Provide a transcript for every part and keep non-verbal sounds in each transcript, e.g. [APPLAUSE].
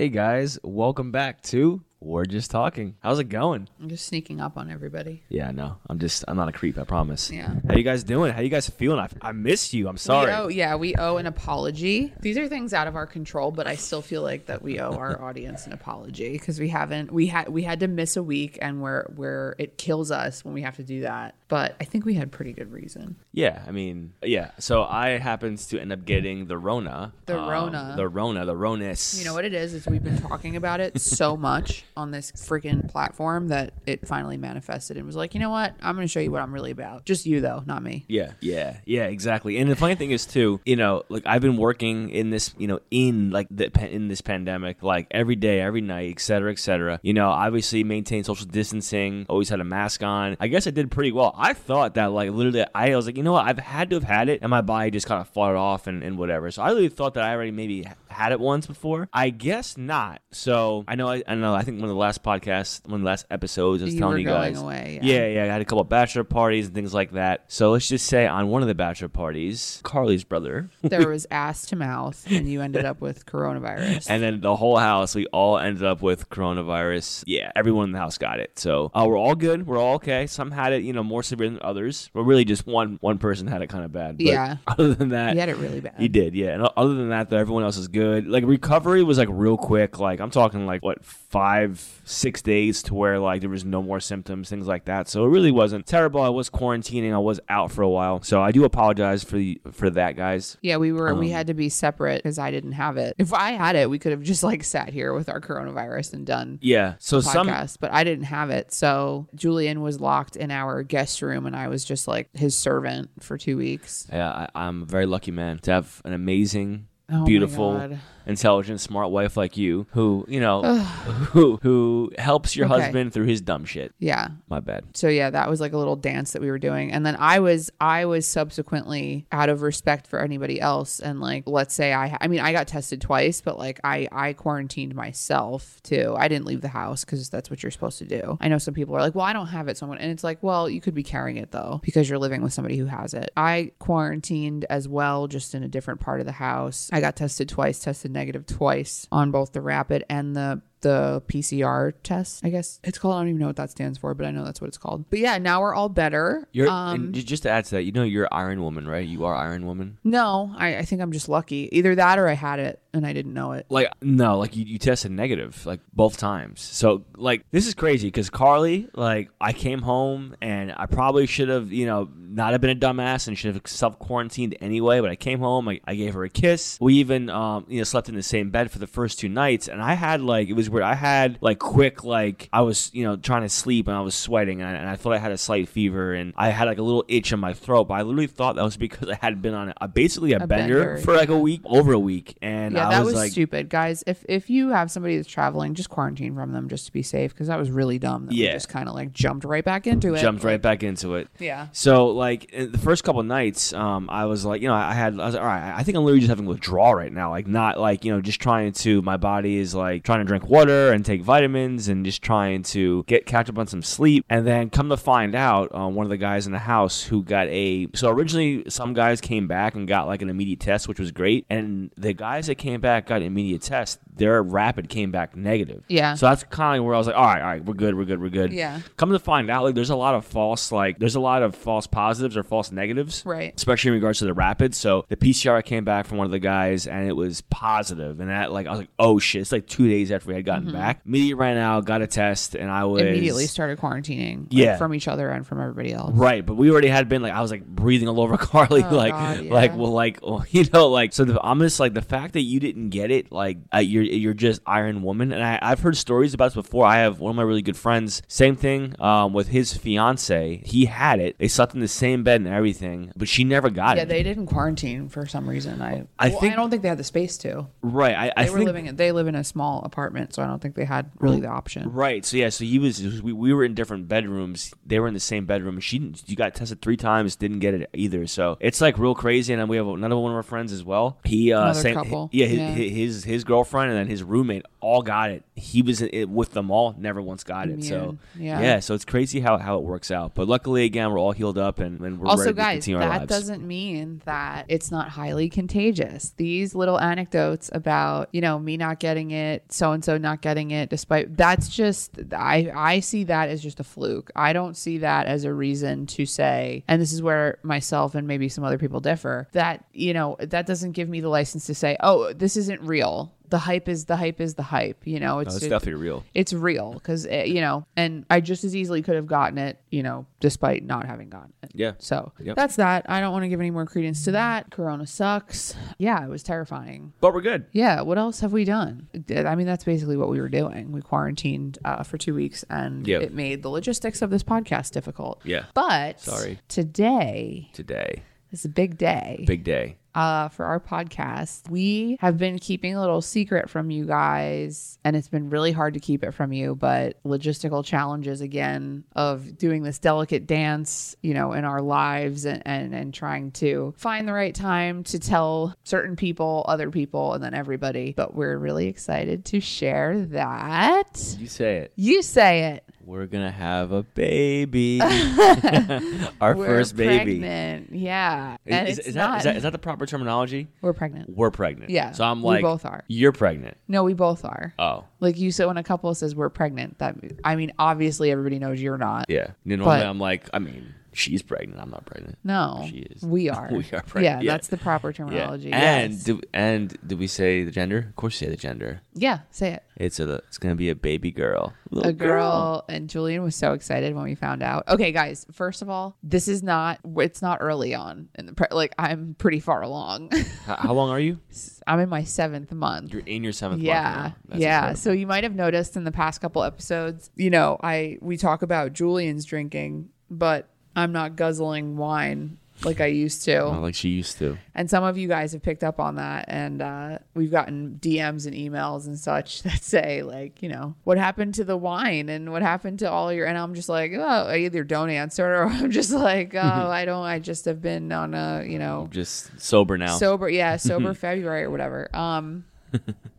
Hey guys, welcome back to We're Just Talking. How's it going? I'm just sneaking up on everybody. Yeah, no, I'm just, I'm not a creep, I promise. Yeah. How you guys doing? How you guys feeling? I, I missed you. I'm sorry. Oh yeah, we owe an apology. These are things out of our control, but I still feel like that we owe our [LAUGHS] audience an apology because we haven't we had we had to miss a week and we're where it kills us when we have to do that. But I think we had pretty good reason. Yeah, I mean, yeah. So I happens to end up getting the Rona. The um, Rona. The Rona, the Ronus. You know what it is? Is we've been talking about it so much on this freaking platform that it finally manifested and was like, you know what? I'm going to show you what I'm really about. Just you though, not me. Yeah, yeah, yeah, exactly. And the funny thing is too, you know, like I've been working in this, you know, in like the in this pandemic, like every day, every night, et cetera, et cetera. You know, obviously maintain social distancing, always had a mask on. I guess I did pretty well. I thought that like literally, I was like, you know what, I've had to have had it, and my body just kind of fought it off and, and whatever. So I really thought that I already maybe had it once before. I guess not. So I know, I, I know. I think one of the last podcasts, one of the last episodes, I was You telling you guys, away, yeah. yeah, yeah, I had a couple of bachelor parties and things like that. So let's just say on one of the bachelor parties, Carly's brother, There [LAUGHS] was ass to mouth and you ended up with coronavirus. and then the whole house, we all ended up with coronavirus. Yeah, everyone in the house got it. So uh, we're all good. We're all okay. Some had it, you know, more severe than others, but really just one one person had it kind of bad. But Yeah. [LAUGHS] Other than that, he had it really bad. He did, yeah. And other than that, though, everyone else is good. Like recovery was like real quick. Like I'm talking like what five, six days to where like there was no more symptoms, things like that. So it really wasn't terrible. I was quarantining. I was out for a while, so I do apologize for the for that, guys. Yeah, we were. we Um, had to be separate because I didn't have it. If I had it, we could have just like sat here with our coronavirus and done Yeah. So a some podcast. But I didn't have it, so Julian was locked in our guest room, and I was just like his servant for two weeks. Yeah, I, I'm a very lucky man to have an amazing, Oh beautiful. Intelligent, smart wife like you, who you know, who who helps your Okay. husband through his dumb shit. Yeah. My bad. So yeah, that was like a little dance that we were doing. And then I was I was subsequently out of respect for anybody else and like let's say I I mean I got tested twice, but like I I quarantined myself too. I didn't leave the house cuz that's what you're supposed to do. I know some people are like, "Well, I don't have it." Someone and it's like, "Well, you could be carrying it though because you're living with somebody who has it." I quarantined as well just in a different part of the house. I got tested twice, tested negative twice on both the rapid and the the PCR test, I guess it's called. I don't even know what that stands for, but I know that's what it's called. But yeah, now we're all better. You're um, and just to add to that, you know, you're Iron Woman, right? You are Iron Woman. no, I, I think I'm just lucky. Either that or I had it and I didn't know it. Like no, like you, you tested negative like both times. So like this is crazy because Carly, like I came home and I probably should have you know not have been a dumbass and should have self quarantined anyway. But I came home, I, I gave her a kiss. We even um you know slept in the same bed for the first two nights, and I had like it was weird. I had like quick like I was you know trying to sleep and I was sweating and I, and I thought I had a slight fever and I had like a little itch in my throat. But I literally thought that was because I had been on a, basically a, A bender, bender, for like a week, over a week, and Yeah, I that was, was, like. stupid, guys. If if you have somebody that's traveling, just quarantine from them just to be safe because that was really dumb. That Yeah. we just kind of like jumped right back into it. jumped right back into it. Yeah. So like in the first couple nights, um, I was like, you know, I had, I was like, all right, I think I'm literally just having withdrawal right now, like not like you know, just trying to. My body is like trying to drink water and take vitamins and just trying to get catch up on some sleep. And then come to find out, uh, one of the guys in the house who got a. So originally, some guys came back and got like an immediate test, which was great, and the guys that came back got immediate test. Their rapid came back negative. Yeah. So that's kind of where I was like, all right, all right, we're good, we're good, we're good. Yeah. Come to find out, like there's a lot of false, like there's a lot of false positives or false negatives, Right. Especially in regards to the rapid. So the PCR came back from one of the guys, and it was positive, and that like I was like, oh shit! It's like two days after we had gotten back. Immediately ran out, got a test, and I was Mm-hmm. Immediately started quarantining. like, Yeah. from each other and from everybody else. Right, but we already had been like I was like breathing all over [LAUGHS] Carly, Oh, like God, yeah. like well, like [LAUGHS] well, you know, like so. The, I'm just like the fact that you didn't get it, like uh, you're you're just Iron Woman, and I, I've heard stories about this before. I have one of my really good friends, same thing um, with his fiance. He had it. They slept in the same bed and everything, but she never got Yeah, it. Yeah, they didn't quarantine for some reason. I I well, think- I don't think they had the space to. right, I, I They were think living. They live in a small apartment, so so I don't think they had really the option. Right. So yeah. So he was. We, we were in different bedrooms. They were in the same bedroom. She didn't. You got tested three times. Didn't get it either. So it's like real crazy. And then we have another one of our friends as well. He uh, Another same, couple. Yeah, his, Yeah. his his girlfriend and then his roommate all got it. He was it, with them all. Never once got it. So Yeah. yeah. So it's crazy how how it works out. But luckily, again, we're all healed up and, and we're also ready guys that doesn't mean that it's not highly contagious these little anecdotes about you know me not getting it so and so not getting it despite that's just i i see that as just a fluke. I don't see that as a reason to say and this is where myself and maybe some other people differ that you know that doesn't give me the license to say oh this isn't real the hype is the hype is the hype you know No, it's it's it- definitely real. it's real because you know and i just as easily could have gotten it you know despite not having gotten it Yeah. so Yep. that's that i don't want to give any more credence to that corona sucks yeah it was terrifying But we're good. yeah what else have we done i mean that's basically what we were doing we quarantined uh, for two weeks and Yep. it made the logistics of this podcast difficult Yeah. but Sorry. today Today, is a big day big day. uh, for our podcast. We have been keeping a little secret from you guys, and it's been really hard to keep it from you, but logistical challenges again of doing this delicate dance, you know, in our lives and, and, and trying to find the right time to tell certain people, other people, and then everybody. But we're really excited to share that. You say it. You say it. We're gonna have a baby. [LAUGHS] [LAUGHS] Our We're first baby. pregnant. Yeah. And Is, it's is that, not, is, that, is that the proper terminology? we're pregnant. We're pregnant. Yeah, So I'm like, we both are. You're pregnant. No, we both are. Oh, Like you said, when a couple says we're pregnant, that I mean, obviously everybody knows you're not. yeah. You know, normally But- I'm like, I mean, she's pregnant. I'm not pregnant. No, She is. We [LAUGHS] are. We are pregnant. Yeah, Yeah. that's the proper Yeah. terminology. And yes. do, and do we say the gender? Of course, we say the gender. yeah, say it. It's a. It's gonna be a baby girl. A girl, and Julian was so excited when we found out. Okay, guys, first of all, this is not. It's not early on in the pre- like. I'm pretty far along. [LAUGHS] How, how long are you? I'm in my seventh month. You're in your seventh yeah month. now. That's yeah incredible. so you might have noticed in the past couple episodes you know i we talk about julian's drinking but i'm not guzzling wine like i used to Not like she used to. and some of you guys have picked up on that and uh, we've gotten dms and emails and such [LAUGHS] that say like you know what happened to the wine and what happened to all your and i'm just like oh i either don't answer or [LAUGHS] i'm just like oh [LAUGHS] i don't i just have been on a you know Just sober now. sober yeah sober february or whatever um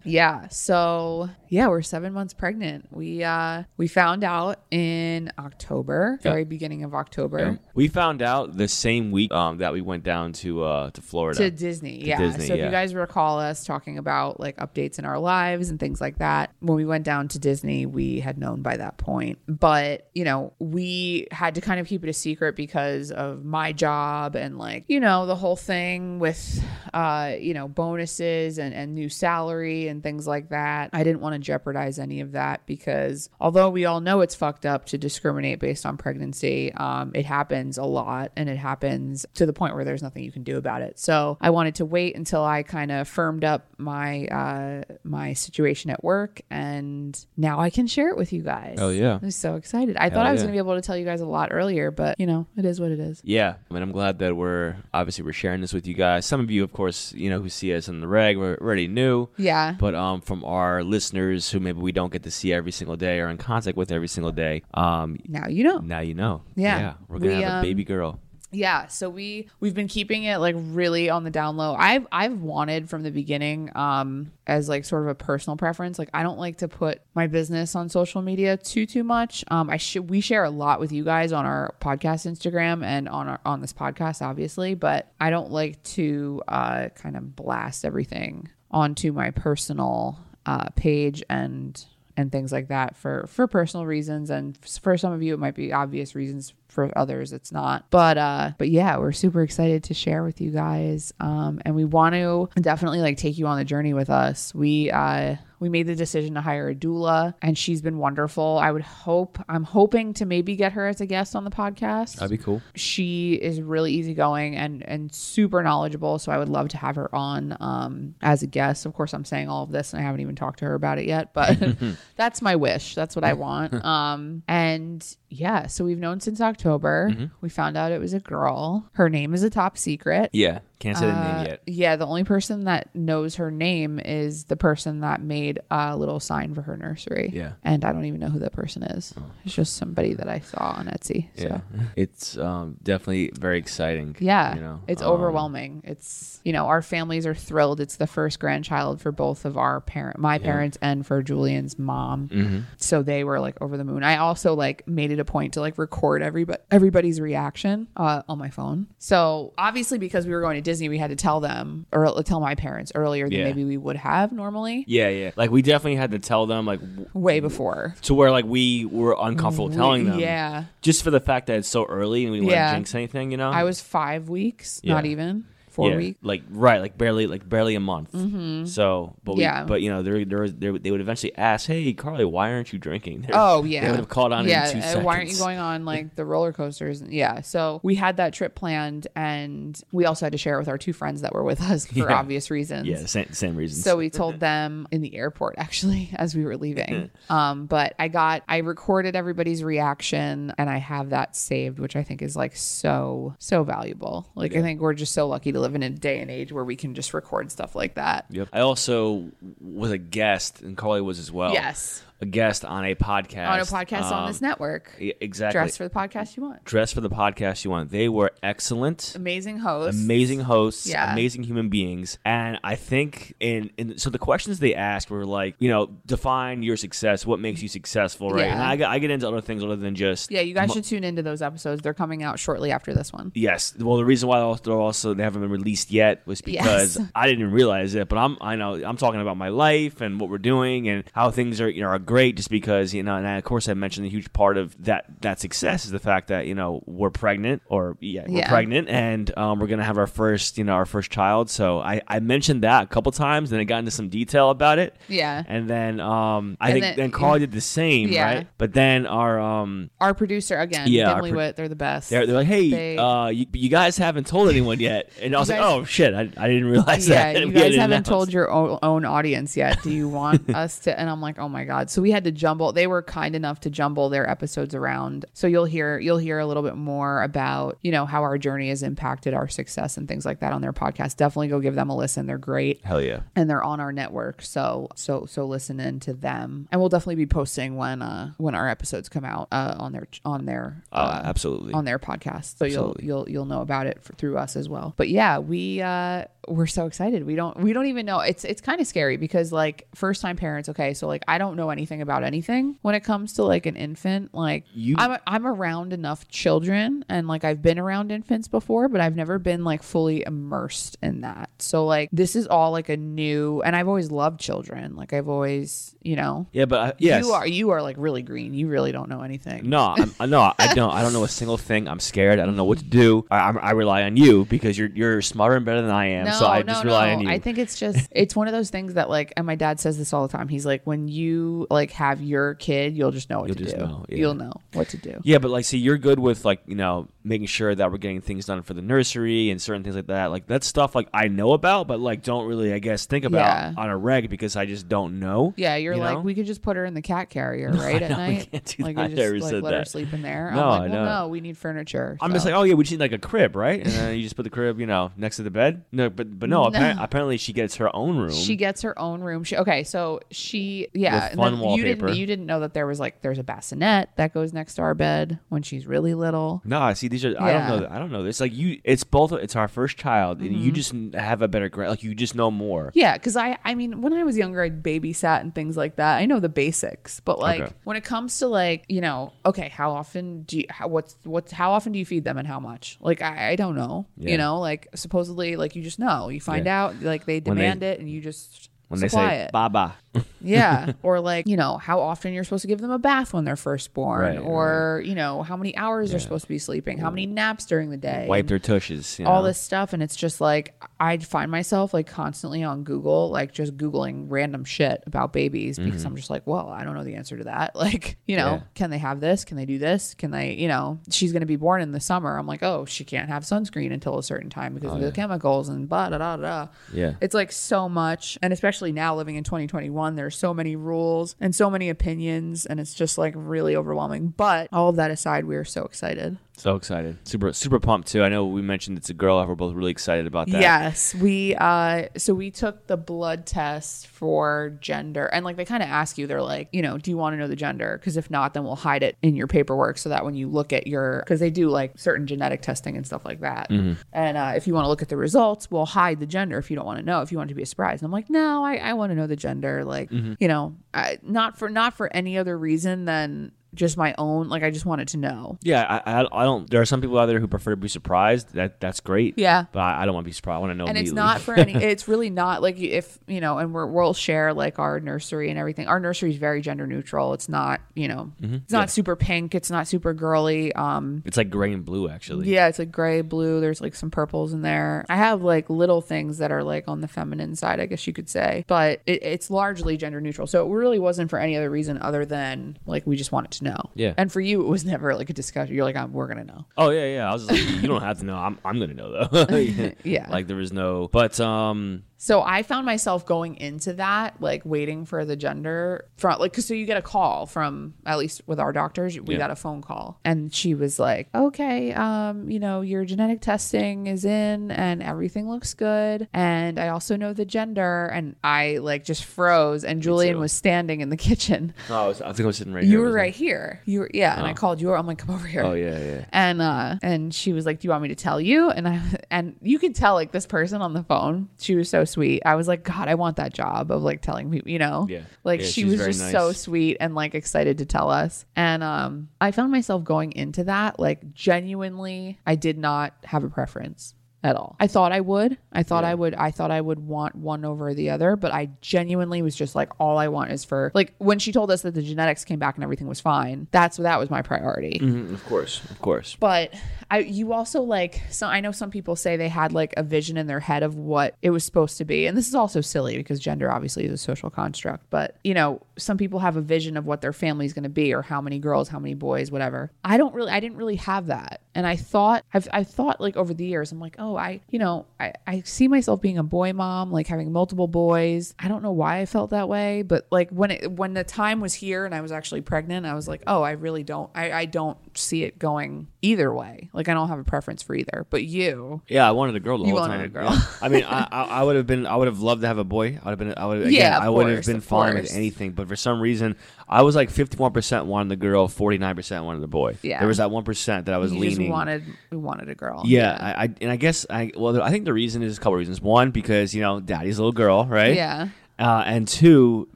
yeah so yeah we're seven months pregnant we uh we found out in october Yeah. very beginning of october Yeah. We found out the same week um, that we went down to uh, to Florida. to Disney. Yeah. Disney, so if yeah. you guys recall us talking about like updates in our lives and things like that, when we went down to Disney, we had known by that point. But, you know, we had to kind of keep it a secret because of my job and like, you know, the whole thing with uh, you know, bonuses and, and new salary and things like that. I didn't want to jeopardize any of that because although we all know it's fucked up to discriminate based on pregnancy, um, it happens a lot and it happens to the point where there's nothing you can do about it. So I wanted to wait until I kind of firmed up my uh, my situation at work and now I can share it with you guys. Oh, yeah. I'm so excited. I thought I was yeah. gonna be able to tell you guys a lot earlier, but you know, it is what it is. Yeah, I mean, I'm glad that we're obviously we're sharing this with you guys. Some of you, of course, you know, who see us in the reg, we're already knew. Yeah. But um, from our listeners who maybe we don't get to see every single day or in contact with every single day, um, Now you know. now you know. Yeah. yeah. we're gonna We, have a um, baby girl. Yeah, so we we've been keeping it like really on the down low. I've I've wanted from the beginning um as like sort of a personal preference. Like I don't like to put my business on social media too too much. Um I should we share a lot with you guys on our podcast Instagram and on our on this podcast obviously, but I don't like to uh kind of blast everything onto my personal uh page and and things like that for for personal reasons. And for some of you it might be obvious reasons. For others it's not. But uh but yeah we're super excited to share with you guys. Um and we want to definitely like take you on the journey with us. We uh we made the decision to hire a doula and she's been wonderful. I would hope i'm hoping to maybe get her as a guest on the podcast. That'd be cool. she is really easygoing and and super knowledgeable so i would love to have her on um as a guest. Of course i'm saying all of this and i haven't even talked to her about it yet but [LAUGHS] [LAUGHS] that's my wish. That's what i want. [LAUGHS] Um and yeah so we've known since october. We found out it was a girl. Her name is a top secret. Yeah, Can't say the Uh, name yet. Yeah, the only person that knows her name is the person that made a little sign for her nursery. Yeah. And I don't even know who that person is. Oh. It's just somebody that I saw on Etsy. So. Yeah, it's um, definitely very exciting. Yeah, you know, it's Um, overwhelming. It's you know our families are thrilled. It's the first grandchild for both of our parent, my parents, and for Julian's mom. Mm-hmm. So they were like over the moon. I also like made it a point to like record everybody everybody's reaction uh, on my phone. So obviously because we were going to Disney, we had to tell them or tell my parents earlier than Yeah. maybe we would have normally. Yeah, yeah. Like we definitely had to tell them like w- Way before. to where like we were uncomfortable telling them. Yeah. Just for the fact that it's so early and we Yeah. jinx anything, you know. I was five weeks, not Yeah. even four yeah, weeks. like right, like barely, like barely a month. Mm-hmm. So, but we, Yeah. but you know, there, there, there, they would eventually ask, "Hey, Carly, why aren't you drinking?" [LAUGHS] Oh yeah, they would have caught on Yeah, in two uh, why aren't you going on [LAUGHS] like the roller coasters? Yeah, so we had that trip planned, and we also had to share it with our two friends that were with us for Yeah. obvious reasons. Yeah, same, same reasons. So we told them in the airport actually [LAUGHS] as we were leaving. Um, but I got I recorded everybody's reaction and I have that saved, which I think is like so so valuable. Like I think we're just so lucky to live in a day and age where we can just record stuff like that. Yep. I also was a guest, and Carly was as well. Yes. A guest on a podcast. On a podcast on Um, this network. e- Exactly. Dress for the podcast you want. Dress for the podcast you want. They were excellent. Amazing hosts. amazing hosts, Yeah. amazing human beings, and I think in, in so the questions they asked were like, you know, define your success. What makes you successful, right? Yeah. And I, get- I get into other things other than just Yeah, you guys mo- should tune into those episodes. They're coming out shortly after this one. Yes. Well, the reason why they're also they haven't been released yet was because Yes. I didn't realize it. But I'm I know I'm talking about my life and what we're doing and how things are you know are great just because you know and of course I mentioned a huge part of that that success is the fact that you know we're pregnant or yeah we're pregnant and um, we're gonna have our first you know our first child. So I I mentioned that a couple times and I got into some detail about it. Yeah. And then um I And think then- then, Carly did the same Yeah. right. But then our um Our producer again, Yeah, Dimly pro- they're the best. they're, they're like, hey, They- uh, you, you guys haven't told anyone yet. [LAUGHS] And I was You like, oh, shit, I, I didn't realize yeah, that. [LAUGHS] you guys haven't announced. told your own, own audience yet. Do you want [LAUGHS] us to? And I'm like, oh my god. So we had to jumble. They were kind enough to jumble their episodes around. So you'll hear you'll hear a little bit more about you know how our journey has impacted our success and things like that on their podcast. Definitely go give them a listen. They're great. Hell yeah. and they're on our network so so so listen in to them and we'll definitely be posting when uh when our episodes come out uh on their on their Uh, absolutely. on their podcast so Absolutely. you'll you'll you'll know about it for, through us as well but yeah we uh we're so excited we don't we don't even know it's it's kind of scary because like first time parents okay so like i don't know anything about anything when it comes to like an infant like You- i'm i'm around enough children and like i've been around infants before but i've never been like fully immersed in that so like this is all like a new and i've always loved children like i've always you know yeah, but I, yes. you are you are like really green you really don't know anything No, I'm, uh, no, I don't. I don't know a single thing. I'm scared. I don't know what to do. I, I'm, I rely on you because you're you're smarter and better than I am. No, so I no, just rely no. on you. I think it's just it's one of those things that like, and my dad says this all the time. He's like, when you like have your kid, you'll just know what You'll to just do. know, yeah. You'll know what to do. yeah, but like, see, you're good with like you know making sure that we're getting things done for the nursery and certain things like that. Like that's stuff like I know about, but like don't really, I guess, think about Yeah. on a reg because I just don't know. Yeah, you're You like, know? we could just put her in the cat carrier, [LAUGHS] right, at no, we night. can't do like, that. we I just never like said let her sleep in there. No, I'm like, well, no. no, we need furniture. I'm just like, oh yeah, we just need like a crib, right? And then [LAUGHS] you just put the crib, you know, next to the bed. No, but but no. Apparently, apparently she gets her own room. She gets her own room. She, okay, so she, yeah, fun then you didn't, you didn't know that there was like there's a bassinet that goes next to our bed when she's really little. no, I see these are. I don't Yeah. know. I don't know. It's like you. It's both. It's our first child, and Mm-hmm. you just have a better gra Like you just know more. Yeah, because I, I mean, when I was younger, I'd babysat and things like that. I know the basics, but like Okay. when it comes to like, you know, okay, how often do you, how, what's, what's, how often do you feed them and how much? Like, I, I don't know. Yeah. You know, like supposedly, like you just know. You find out, like they When they- demand it, and you just When they supply say. "baba," yeah, or like you know how often you're supposed to give them a bath when they're first born, Right, or you know how many hours they're supposed to be sleeping, how many naps during the day, wipe their tushes. You all know? this stuff and it's just like i'd find myself like constantly on google like just googling random shit about babies because i'm just like well i don't know the answer to that [LAUGHS] like you know Mm-hmm. Yeah. can they have this can they do this can they you know she's going to be born in the summer i'm like oh she can't have sunscreen until a certain time because of the Oh, yeah. chemicals and blah da da da Yeah. it's like so much and especially now living in 2021 there's so many rules and so many opinions and it's just like really overwhelming. But all of that aside we are so excited So excited. Super super pumped too. I know we mentioned it's a girl. We're both really excited about that. Yes, we uh so we took the blood test for gender and like they kind of ask you they're like, you know, do you want to know the gender? Cuz if not then we'll hide it in your paperwork so that when you look at your cuz they do like certain genetic testing and stuff like that. And uh, if you want to look at the results, we'll hide the gender if you don't want to know, if you want to be a surprise. And I'm like, "No, I I want to know the gender like, you know, I, not for not for any other reason than just my own like I just wanted to know. Yeah, I, I, I don't. There are some people out there who prefer to be surprised. That that's great. Yeah. but I, I don't want to be surprised. I want to know. and it's not for any [LAUGHS] it's really not like if you know and we're, we'll share like our nursery and everything our nursery is very gender neutral it's not you know it's not super pink it's not super girly um It's like gray and blue, actually. yeah it's like gray blue there's like some purples in there i have like little things that are like on the feminine side i guess you could say but it, it's largely gender neutral so it really wasn't for any other reason other than like we just wanted to know Yeah. and for you it was never like a discussion you're like I'm, we're gonna know Oh yeah, yeah. I was just like, you don't have to know. I'm, I'm gonna know though. [LAUGHS] [LAUGHS] Yeah. Like there was no, but um, So I found myself going into that, like waiting for the gender from like, cause so you get a call from at least with our doctors, we Yeah. got a phone call and she was like, okay, um, you know, your genetic testing is in and everything looks good. And I also know the gender. And I like just froze and Julian was standing in the [LAUGHS] kitchen. no, I, was, I think I was sitting right You here. were wasn't I? right here. You were, yeah. And I called you. I'm like, come over here Oh yeah, yeah. and uh and she was like do you want me to tell you and i and you could tell like this person on the phone she was so sweet i was like god i want that job of like telling people you know Yeah. like Yeah, she was just so sweet and like excited to tell us and um i found myself going into that like genuinely i did not have a preference at all. I thought I would. I thought I would. I thought I would want one over the other, but I genuinely was just like, all I want is for like when she told us that the genetics came back and everything was fine. That's that was my priority. Mhm, of course, of course. But I you also like so I know some people say they had like a vision in their head of what it was supposed to be. And this is also silly because gender obviously is a social construct, but you know, some people have a vision of what their family's going to be or how many girls, how many boys, whatever. I don't really I didn't really have that. And I thought I've I thought like over the years I'm like, "Oh, I, you know, I I see myself being a boy mom, like having multiple boys. I don't know why I felt that way, but like when it when the time was here and I was actually pregnant, I was like, "Oh, I really don't I I don't see it going either way. Like I don't have a preference for either. But you, Yeah, I wanted a girl the You whole wanted time. a girl. Yeah. I mean, I, I, I would have been, I would have loved to have a boy. I would have been, I would, again, Yeah, of I would have course, been of fine course. with anything. But for some reason, I was like fifty-one percent wanted the girl, forty-nine percent wanted the boy. Yeah. there was that one percent that I was you leaning. just wanted wanted a girl. yeah, I, I and I guess I well, I think the reason is a couple reasons. One, because you know, daddy's a little girl, right? Yeah. Uh, and two,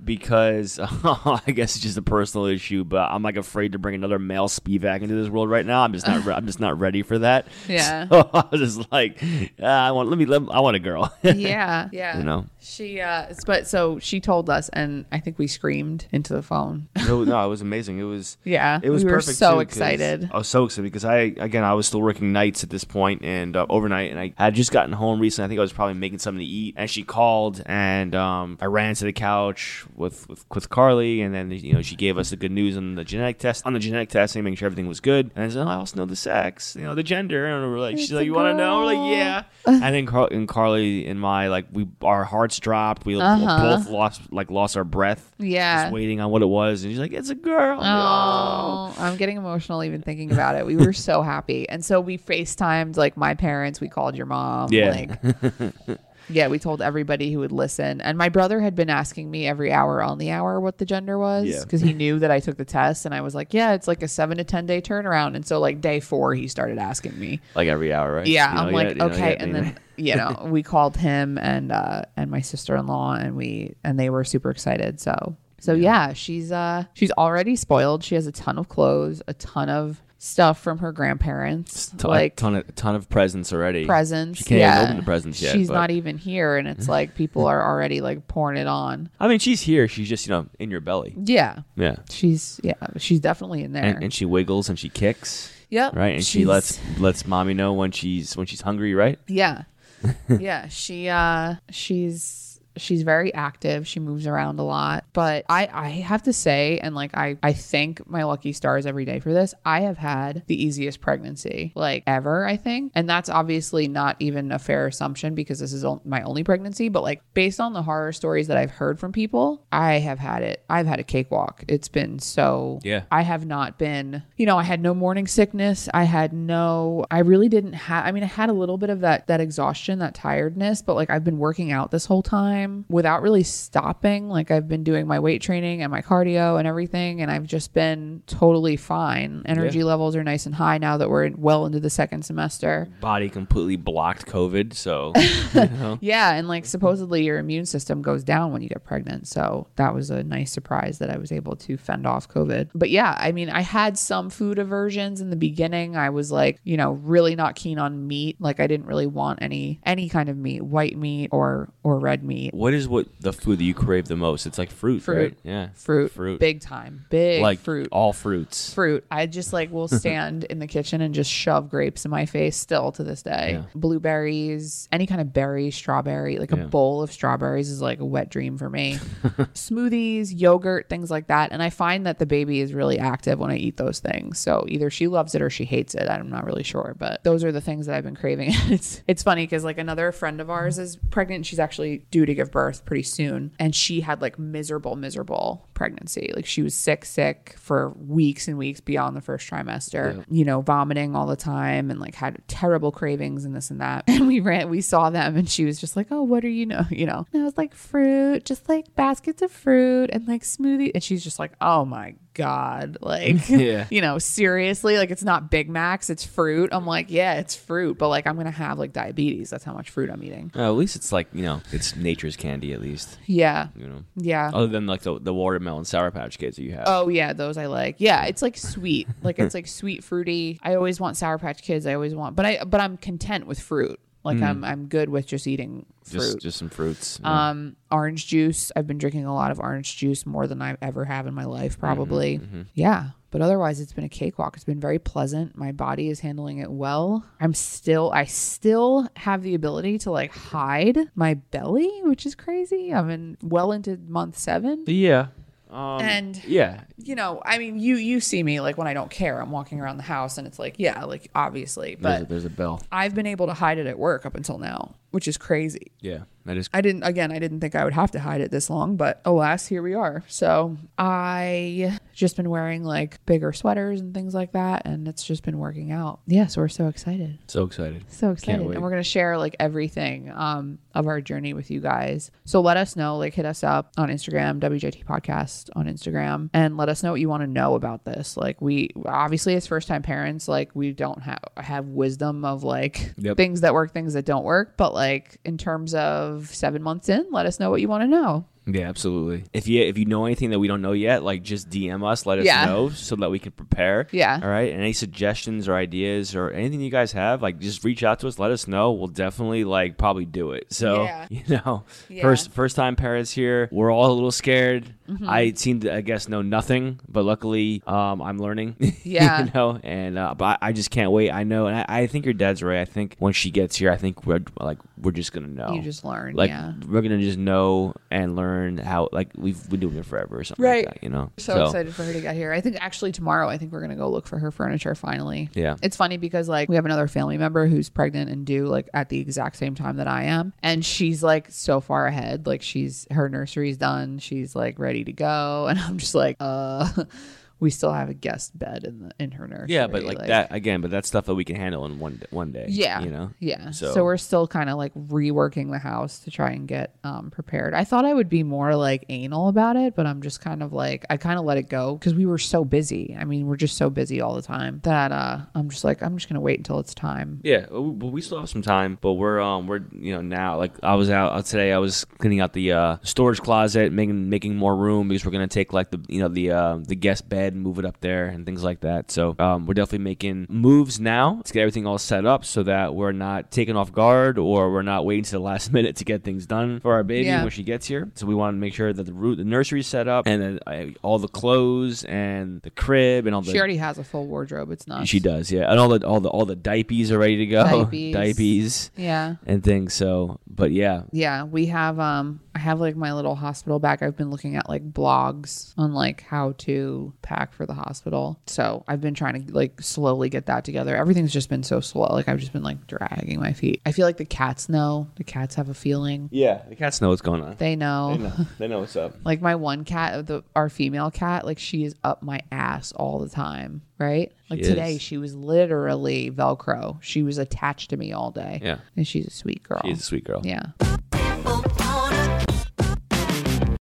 because [LAUGHS] I guess it's just a personal issue, but I'm like afraid to bring another male Spivak into this world right now. I'm just not. re- I'm just not ready for that. Yeah. [LAUGHS] So I was just like, ah, I want. Let me. Let, I want a girl. [LAUGHS] Yeah. Yeah. you know. She uh but so she told us and I think we screamed into the phone. No, [LAUGHS] no, it was amazing. It was. Yeah. It was we were perfect. so too, excited. I was so excited because I again I was still working nights at this point and uh, overnight, and I had just gotten home recently. I think I was probably making something to eat, and she called, and um, I ran to the couch with, with with Carly, and then you know she gave us the good news on the genetic test, on the genetic testing, making sure everything was good, and I said, oh, I also know the sex, you know, the gender, and we're like, she's like, you want to know? We're like, yeah, and then Car- and Carly and my like we our hearts dropped, we Uh-huh. both lost like lost our breath, Yeah. just waiting on what it was, and she's like, it's a girl. Oh, I'm getting emotional even thinking about it. We were so happy. And so we FaceTimed like my parents, we called your mom. Yeah. Like [LAUGHS] Yeah, we told everybody who would listen. And my brother had been asking me every hour on the hour what the gender was Yeah. because he knew that I took the test. And I was like, yeah, it's like a seven to 10 day turnaround. And so, like, day four, he started asking me. like every hour, right? Yeah, You know, I'm like, know, okay. yeah, and then, you know, [LAUGHS] we called him and, uh, and my sister in law and we, and they were super excited. So, so yeah, she's, uh, she's already spoiled. She has a ton of clothes, a ton of stuff from her grandparents, Ton- like ton of ton of presents already. presents. She can't yeah. even open the presents yet. She's but- not even here. And it's like people are already like pouring it on. I mean, she's here. She's just you know in your belly. Yeah. Yeah. She's, yeah, she's definitely in there. And, and she wiggles and she kicks, yep. right? And she lets lets mommy know when she's when she's hungry, right? Yeah. [LAUGHS] yeah. She uh she's She's very active. She moves around a lot. But I, I have to say, and like I, I thank my lucky stars every day for this. I have had the easiest pregnancy like ever, I think. And that's obviously not even a fair assumption because this is my only pregnancy. But like based on the horror stories that I've heard from people, I have had it. I've had a cakewalk. It's been so. Yeah. I have not been, you know, I had no morning sickness. I had no, I really didn't have, I mean, I had a little bit of that, that exhaustion, that tiredness, but like I've been working out this whole time without really stopping. Like I've been doing my weight training and my cardio and everything. And I've just been totally fine. Energy Yeah. levels are nice and high now that we're well into the second semester. Body completely blocked COVID, so [LAUGHS] you know. Yeah, and like supposedly your immune system goes down when you get pregnant. So that was a nice surprise that I was able to fend off COVID. But yeah, I mean, I had some food aversions in the beginning. I was like, you know, really not keen on meat. Like I didn't really want any any kind of meat, white meat or or red meat. What is what the food that you crave the most? It's like fruit, Fruit. right? Yeah, Fruit, Fruit. big time, big like fruit. all fruits. fruit. I just like will [LAUGHS] stand in the kitchen and just shove grapes in my face still to this day. Yeah. Blueberries, any kind of berry, strawberry, like a bowl of strawberries is like a wet dream for me. [LAUGHS] Smoothies, yogurt, things like that. And I find that the baby is really active when I eat those things. So either she loves it or she hates it. I'm not really sure, but those are the things that I've been craving. [LAUGHS] it's it's funny because like another friend of ours is pregnant. She's actually due to give birth pretty soon, and she had like miserable, miserable pregnancy. Like she was sick, sick for weeks and weeks beyond the first trimester. You know, vomiting all the time and like had terrible cravings and this and that. [LAUGHS] And we ran, we saw them, and she was just like, "Oh, what are you know?" You know, and I was like, "Fruit, just like baskets of fruit and like smoothie." And she's just like, "Oh my god, like." [LAUGHS] Yeah. you know, seriously, like it's not Big Macs, it's fruit. I'm like, yeah, it's fruit, but like I'm gonna have like diabetes. That's how much fruit I'm eating. Uh, at least it's like you know, it's nature's candy. At least Yeah, you know, yeah. other than like the, the watermelon sour patch kids that you have. Oh yeah, those I like. Yeah, it's like sweet. Like it's like sweet fruity. I always want Sour Patch Kids. I always want, but I but I'm content with fruit. Like hmm. I'm I'm good with just eating fruit. just just some fruits. yeah. Um, orange juice. I've been drinking a lot of orange juice more than I ever have in my life, mm-hmm, probably. Mm-hmm. Yeah. But otherwise, it's been a cakewalk. It's been very pleasant. My body is handling it well. I'm still, I still have the ability to like hide my belly, which is crazy. I'm in well into month seven. yeah. Um, And- yeah, You know, I mean, you you see me like when I don't care. I'm walking around the house, and it's like, yeah, like obviously, there's, a, but there's a bell. I've been able to hide it at work up until now, which is crazy. Yeah, that is. I didn't again, I didn't think I would have to hide it this long, but alas, here we are. So I just been wearing like bigger sweaters and things like that, and it's just been working out. Yeah, so we're so excited. So excited. So excited. And we're gonna share like everything um of our journey with you guys. So let us know, like hit us up on Instagram, WJT Podcast on Instagram, and let us know what you want to know about this. Like we obviously as first time parents, like we don't have have wisdom of like Yep. things that work, things that don't work. But like in terms of seven months in, let us know what you want to know. Yeah, absolutely. If you if you know anything that we don't know yet, like just DM us, let us Yeah. know so that we can prepare. Yeah. All right. And any suggestions or ideas or anything you guys have, like just reach out to us, let us know. We'll definitely like probably do it. So Yeah. [LAUGHS] you know, Yeah. first first time parents here, we're all a little scared. Mm-hmm. I seem to I guess know nothing, but luckily um, I'm learning. [LAUGHS] Yeah. you know, and uh, but I, I just can't wait. I know, and I, I think your dad's right. I think when she gets here, I think we're like we're just gonna know. You just learn. like yeah. we're gonna just know and learn how like we've been doing it forever or something Right. like that, you know. so, excited for her to get here. I think actually tomorrow, I think we're gonna go look for her furniture finally. Yeah. It's funny because like we have another family member who's pregnant and due like at the exact same time that I am, and she's like so far ahead. Like she's her nursery's done. She's like ready to go, [LAUGHS] and I'm just like, uh. We still have a guest bed in the in her nursery. Yeah, but like, that again, but that's stuff that we can handle in one one day. Yeah. you know. Yeah. So, So- we're still kind of like reworking the house to try and get um, prepared. I thought I would be more like anal about it, but I'm just kind of like, I kind of let it go because we were so busy. I mean, we're just so busy all the time that uh, I'm just like, I'm just going to wait until it's time. Yeah, but we still have some time. But we're um we're you know now like I was out uh, today. I was cleaning out the uh, storage closet, making making more room because we're gonna take like the you know the uh, the guest bed bed and move it up there and things like that. So um, we're definitely making moves now to get everything all set up so that we're not taken off guard or we're not waiting to the last [LAUGHS] minute to get things done for our baby Yeah. when she gets here. So we want to make sure that the root, the nursery's set up and then uh, all the clothes and the crib and all the She already has a full wardrobe. It's not. she does, yeah, and all the all the all the diapers are ready to go, [LAUGHS] Diapers. diapers Yeah. and things. So, but yeah, Yeah, we have um I have like my little hospital bag. I've been looking at like blogs on like how to pack for the hospital. So I've been trying to like slowly get that together. Everything's just been so slow. Like I've just been like dragging my feet. I feel like the cats know. The cats have a feeling. yeah, the cats know what's going on. They know. They know, they know what's up. [LAUGHS] Like my one cat, uh, the our female cat, like she is up my ass all the time, right? Like She today, is. she was literally Velcro. She was attached to me all day. Yeah. and she's a sweet girl. She's a sweet girl. yeah.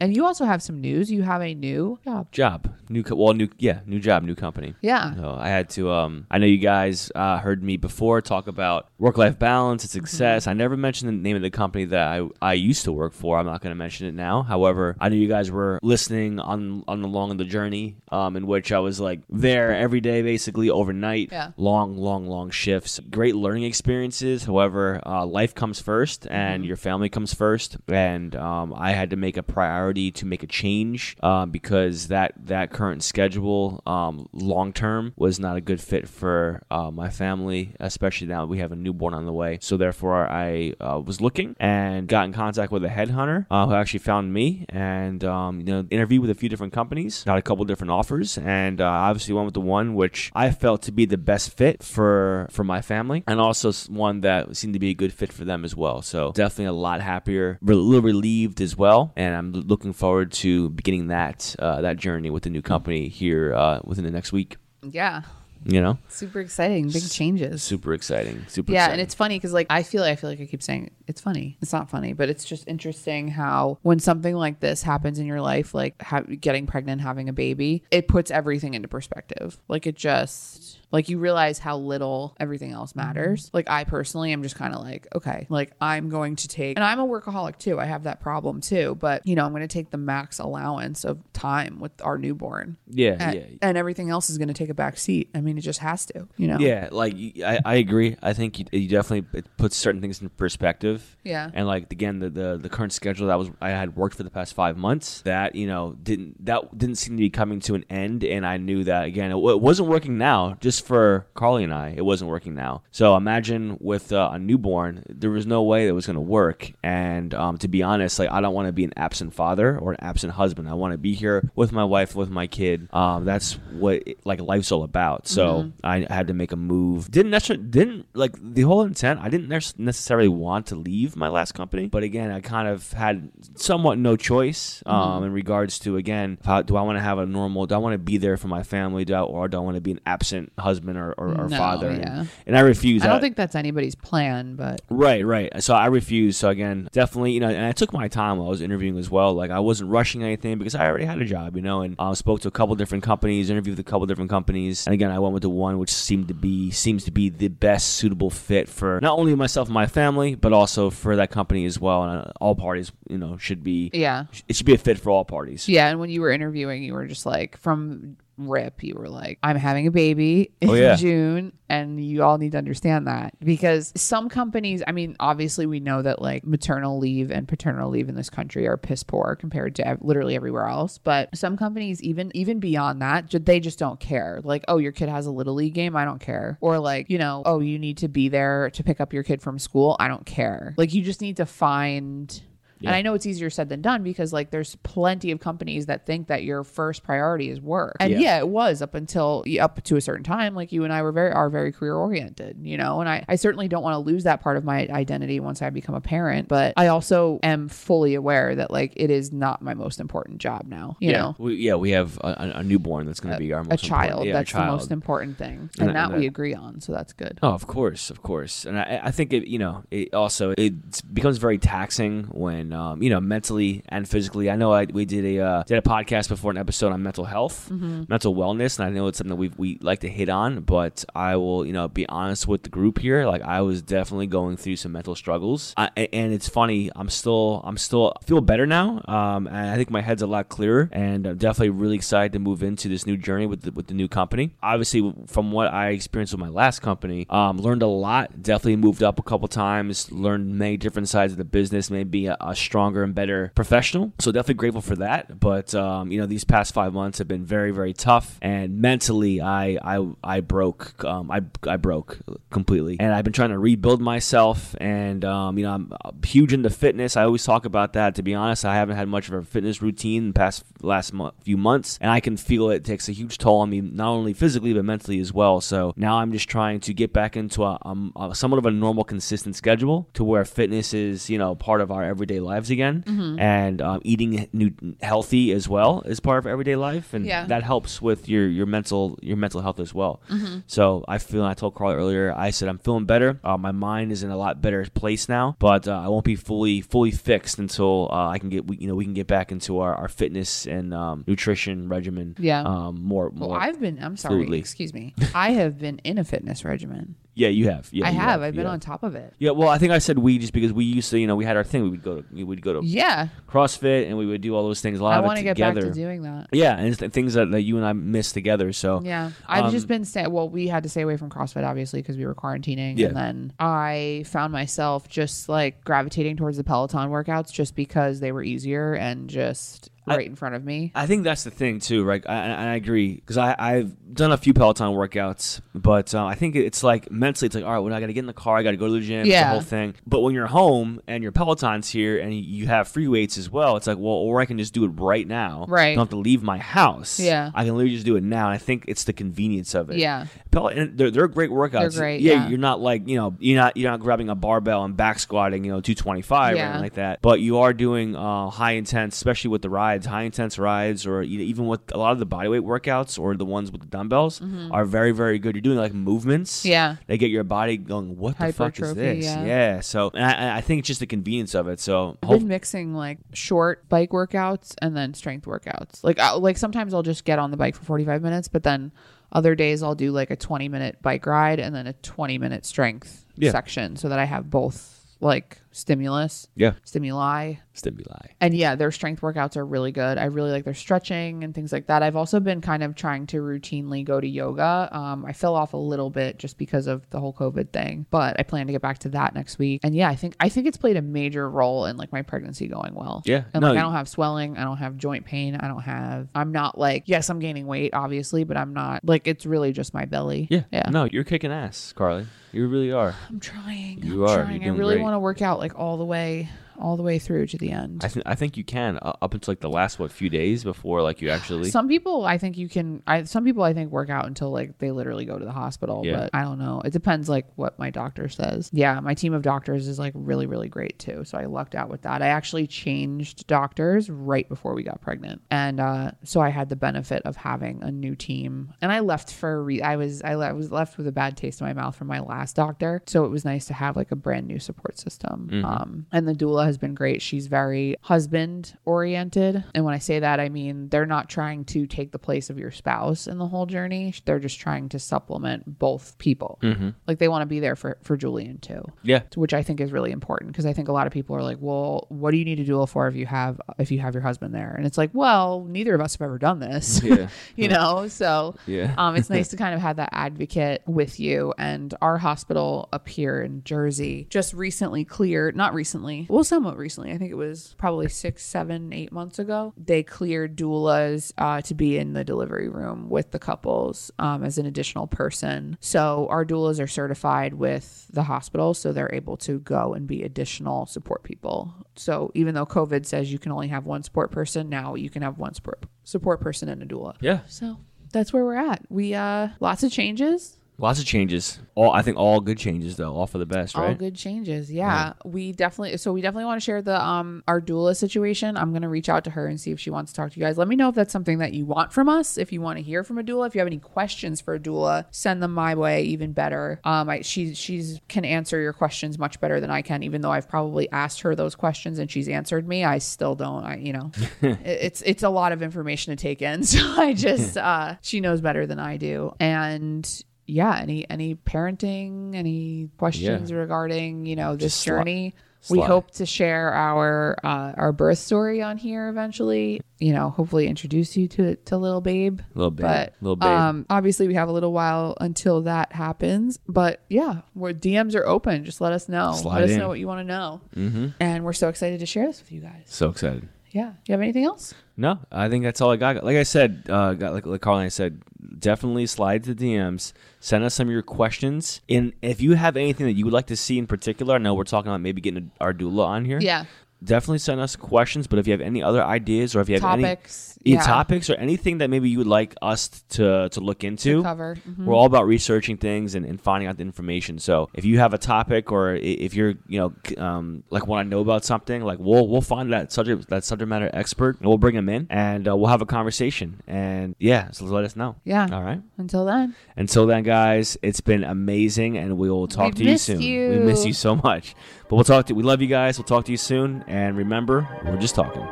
And you also have some news. You have a new job. Job, new, co- well, new, yeah, new job, new company. Yeah. So I had to. Um, I know you guys uh, heard me before talk about work-life balance and success. I never mentioned the name of the company that I, I used to work for. I'm not going to mention it now. However, I know you guys were listening on on along the journey, um, in which I was like there every day, basically overnight. Yeah. Long, long, long shifts. Great learning experiences. However, uh, life comes first, and your family comes first. And um, I had to make a priority to make a change uh, because that that current schedule, um, long term, was not a good fit for uh, my family, especially now we have a newborn on the way. So therefore, I uh, was looking and got in contact with a headhunter uh, who actually found me and um, you know interviewed with a few different companies, got a couple different offers, and uh, obviously went with the one which I felt to be the best fit for for my family, and also one that seemed to be a good fit for them as well. So definitely a lot happier, a little relieved as well, and I'm l- looking forward to beginning that uh, that journey with the new company here uh, within the next week. Yeah. You know, Super exciting. Big changes. super exciting, super. yeah, exciting. and it's funny because like I feel I feel like I keep saying it's funny. It's not funny, but it's just interesting how when something like this happens in your life, like ha- getting pregnant, having a baby, it puts everything into perspective. Like it just like you realize how little everything else mm-hmm. matters. Like I personally am just kind of like, okay, like I'm going to take and I'm a workaholic too. I have that problem too, but you know, I'm going to take the max allowance of time with our newborn. yeah, And, yeah. and everything else is going to take a back seat. I mean, it just has to, you know. Yeah, like I, I agree. I think you, you definitely it puts certain things in perspective. Yeah. And like again, the, the the current schedule that was I had worked for the past five months that you know didn't that didn't seem to be coming to an end, and I knew that again it, it wasn't working now. Just for Carly and I, it wasn't working now. So imagine with uh, a newborn, there was no way that was going to work. And um, to be honest, like I don't want to be an absent father or an absent husband. I want to be here with my wife, with my kid. Um, that's what like life's all about. So I had to make a move. Didn't necessarily didn't like the whole intent. I didn't necessarily want to leave my last company, but again, I kind of had somewhat no choice um, in regards to again, how, do I want to have a normal? Do I want to be there for my family? Do I, or do I want to be an absent husband or, or, or No, father? And- yeah. And, I refuse. I don't think that's anybody's plan, but Right, right. So I refused. So again, definitely, you know, and I took my time while I was interviewing as well. Like I wasn't rushing anything because I already had a job, you know, and I uh, spoke to a couple different companies, interviewed with a couple different companies, and again, I went with the one which seemed to be seems to be the best suitable fit for not only myself and my family, but also for that company as well. And uh, all parties, you know, should be yeah. it should be a fit for all parties. Yeah, and when you were interviewing, you were just like from rip, you were like, I'm having a baby [LAUGHS] oh, in Oh, yeah. June, and you all need to understand that because some companies, I mean, obviously we know that like maternal leave and paternal leave in this country are piss poor compared to ev- literally everywhere else, but some companies even even beyond that, they just don't care. Like, oh, your kid has a little league game, I don't care. Or like, you know, oh, you need to be there to pick up your kid from school, I don't care. Like you just need to find And I know it's easier said than done because like there's plenty of companies that think that your first priority is work. And Yeah. yeah, it was up until up to a certain time. Like you and I were very are very career oriented, you know. And I, I certainly don't want to lose that part of my identity once I become a parent. But I also am fully aware that like it is not my most important job now. You yeah, know. we, yeah, we have a, a- newborn that's going to be our most A child. yeah, a that's the most important thing. And And, that- that, we agree on. So that's good. Oh, of course, of course, and I, I think it. You know, it also it becomes very taxing when um, you know mentally and physically. I know I, we did a uh, did a podcast before an episode on mental health, mental wellness, and I know it's something that we we like to hit on. But I will, you know, be honest with the group here. Like I was definitely going through some mental struggles, I, and it's funny. I'm still I'm still I feel better now, um, and I think my head's a lot clearer, and I'm definitely really excited to move into this new journey with the, with the new company. Obviously, from what I experienced with my last company, um, learned a lot. Definitely moved up a couple times. Learned many different sides of the business. Maybe a, a stronger and better professional. So definitely grateful for that. But um, you know, these past five months have been very very tough, and mentally, I I I broke. Um, I I broke completely, and I've been trying to rebuild myself. And um, you know, I'm uh, huge into fitness. I always talk about that. To be honest, I haven't had much of a fitness routine the past last mo- few months, and I can feel it takes a huge toll on me, not only physically but mentally as well. So now I'm just trying to get back into a, um, a somewhat of a normal, consistent schedule to where fitness is, you know, part of our everyday lives again, and um, eating new, healthy as well is part of everyday life, and Yeah. that helps with your your mental your mental health as well. So I feel I told Carl earlier. I said I'm feeling better. Uh, my mind is in a lot better place now, but uh, I won't be fully fully fixed until uh, I can get we, you know we can get back into our, our fitness and um, nutrition regimen. Yeah. Um, more Well, more. I've been. I'm sorry. fluidly. Excuse me. I have been in a fitness regimen. Yeah, you have. Yeah, I you have. I've been yeah. on top of it. Yeah, well, I think I said we just because we used to, you know, we had our thing. We would go to we would go to Yeah. CrossFit and we would do all those things. A lot I want to get back to doing that. yeah, and things that, that you and I miss together. So Yeah, I've Um, just been stay. Well, we had to stay away from CrossFit obviously because we were quarantining, Yeah. and then I found myself just like gravitating towards the Peloton workouts just because they were easier and just I- right in front of me. I think that's the thing too, right? I, I I agree because I I've done a few Peloton workouts, but uh, I think it's like mentally, it's like all right, well, I got to get in the car, I got to go to the gym, it's the Yeah. whole thing. But when you're home and your Peloton's here and you have free weights as well, it's like well, or I can just do it right now. Right. don't have to leave my house. Yeah. I can literally just do it now. And I think it's the convenience of it. Yeah. Pel- and they're, they're great workouts. They're great, Yeah, yeah. you're not like you know you're not you're not grabbing a barbell and back squatting you know 225 or anything like that. But you are doing uh, high intense, especially with the rides, high intense rides, or even with a lot of the bodyweight workouts or the ones with the dumbbells are very very good. You're doing like movements. Mm-hmm. Yeah. they get your body going. What the fuck is this? yeah. So and I, I think it's just the convenience of it. So I've hope- been mixing like short bike workouts and then strength workouts. Like I, like sometimes I'll just get on the bike for 45 minutes, but then other days I'll do like a 20 minute bike ride and then a 20 minute strength Yeah. section so that I have both like stimulus, yeah, stimuli, stimuli. and yeah, their strength workouts are really good. I really like their stretching and things like that. I've also been kind of trying to routinely go to yoga. Um, I fell off a little bit just because of the whole COVID thing, but I plan to get back to that next week. And yeah, I think I think it's played a major role in like my pregnancy going well. Yeah, and no, like I don't have swelling, I don't have joint pain, I don't have. I'm not like yes, I'm gaining weight obviously, but I'm not like it's really just my belly. Yeah, yeah. No, you're kicking ass, Carly. You really are. I'm trying. You I'm are. Trying. I really want to work out like all the way, all the way through to the end. I think I think you can uh, up until like the last what few days before like you actually. Some people, I think you can. I some people, I think, work out until like they literally go to the hospital. Yeah. But I don't know. It depends, like what my doctor says. Yeah, my team of doctors is like really, really great too. So I lucked out with that. I actually changed doctors right before we got pregnant, and uh, so I had the benefit of having a new team. And I left for a re- I was I le- was left with a bad taste in my mouth from my last doctor. So it was nice to have like a brand new support system. Um, and the doula has been great. She's very husband oriented. And when I say that, I mean they're not trying to take the place of your spouse in the whole journey. They're just trying to supplement both people. Like they want to be there for, for Julian too yeah, which I think is really important because I think a lot of people are like, well, what do you need a doula for if you have if you have your husband there? And it's like, well, neither of us have ever done this, Yeah. [LAUGHS] you know. So Yeah. um, it's [LAUGHS] nice to kind of have that advocate with you. And our hospital up here in Jersey just recently cleared, not recently, well, so somewhat recently. I think it was probably six, seven, eight months ago. They cleared doulas uh, to be in the delivery room with the couples um, as an additional person. So our doulas are certified with the hospital, so they're able to go and be additional support people. So even though COVID says you can only have one support person, now you can have one support support person and a doula. Yeah. So that's where we're at. We uh lots of changes. Lots of changes. All I think all good changes though, all for the best, right? All good changes. Yeah. We definitely so we definitely want to share the um our doula situation. I'm gonna reach out to her and see if she wants to talk to you guys. Let me know if that's something that you want from us. If you want to hear from a doula, if you have any questions for a doula, send them my way, even better. Um I she she's can answer your questions much better than I can, even though I've probably asked her those questions and she's answered me. I still don't I you know [LAUGHS] it- it's it's a lot of information to take in. [LAUGHS] So I just [LAUGHS] uh she knows better than I do. And yeah, any any parenting, any questions regarding, you know, this Just journey. We slide. hope to share our uh, our birth story on here eventually. You know, hopefully introduce you to to little babe. Little babe. But Little babe. um, obviously we have a little while until that happens. But yeah, where DMs are open. Just let us know. Slide let us in. know what you want to know. Mm-hmm. And we're so excited to share this with you guys. so excited. Yeah. You have anything else? No, I think that's all I got. Like I said, uh, got, like, like Carly said, definitely slide to DMs. Send us some of your questions. And if you have anything that you would like to see in particular, I know we're talking about maybe getting a, our doula on here. Yeah. Definitely send us questions. But if you have any other ideas or if you have any Topics. Any yeah. topics or anything that maybe you would like us to, to look into, To cover. Mhm. we're all about researching things and, and finding out the information. So if you have a topic or if you're, you know, um, like want to know about something, like we'll we'll find that subject that subject matter expert and we'll bring them in and uh, we'll have a conversation. And yeah, so let us know. Yeah. All right. Until then. Until then, guys, it's been amazing, and we will talk We to you soon. you. We miss you so much, but we'll talk to. We love you guys. We'll talk to you soon, and remember, we're just talking.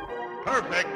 Perfect. Perfect.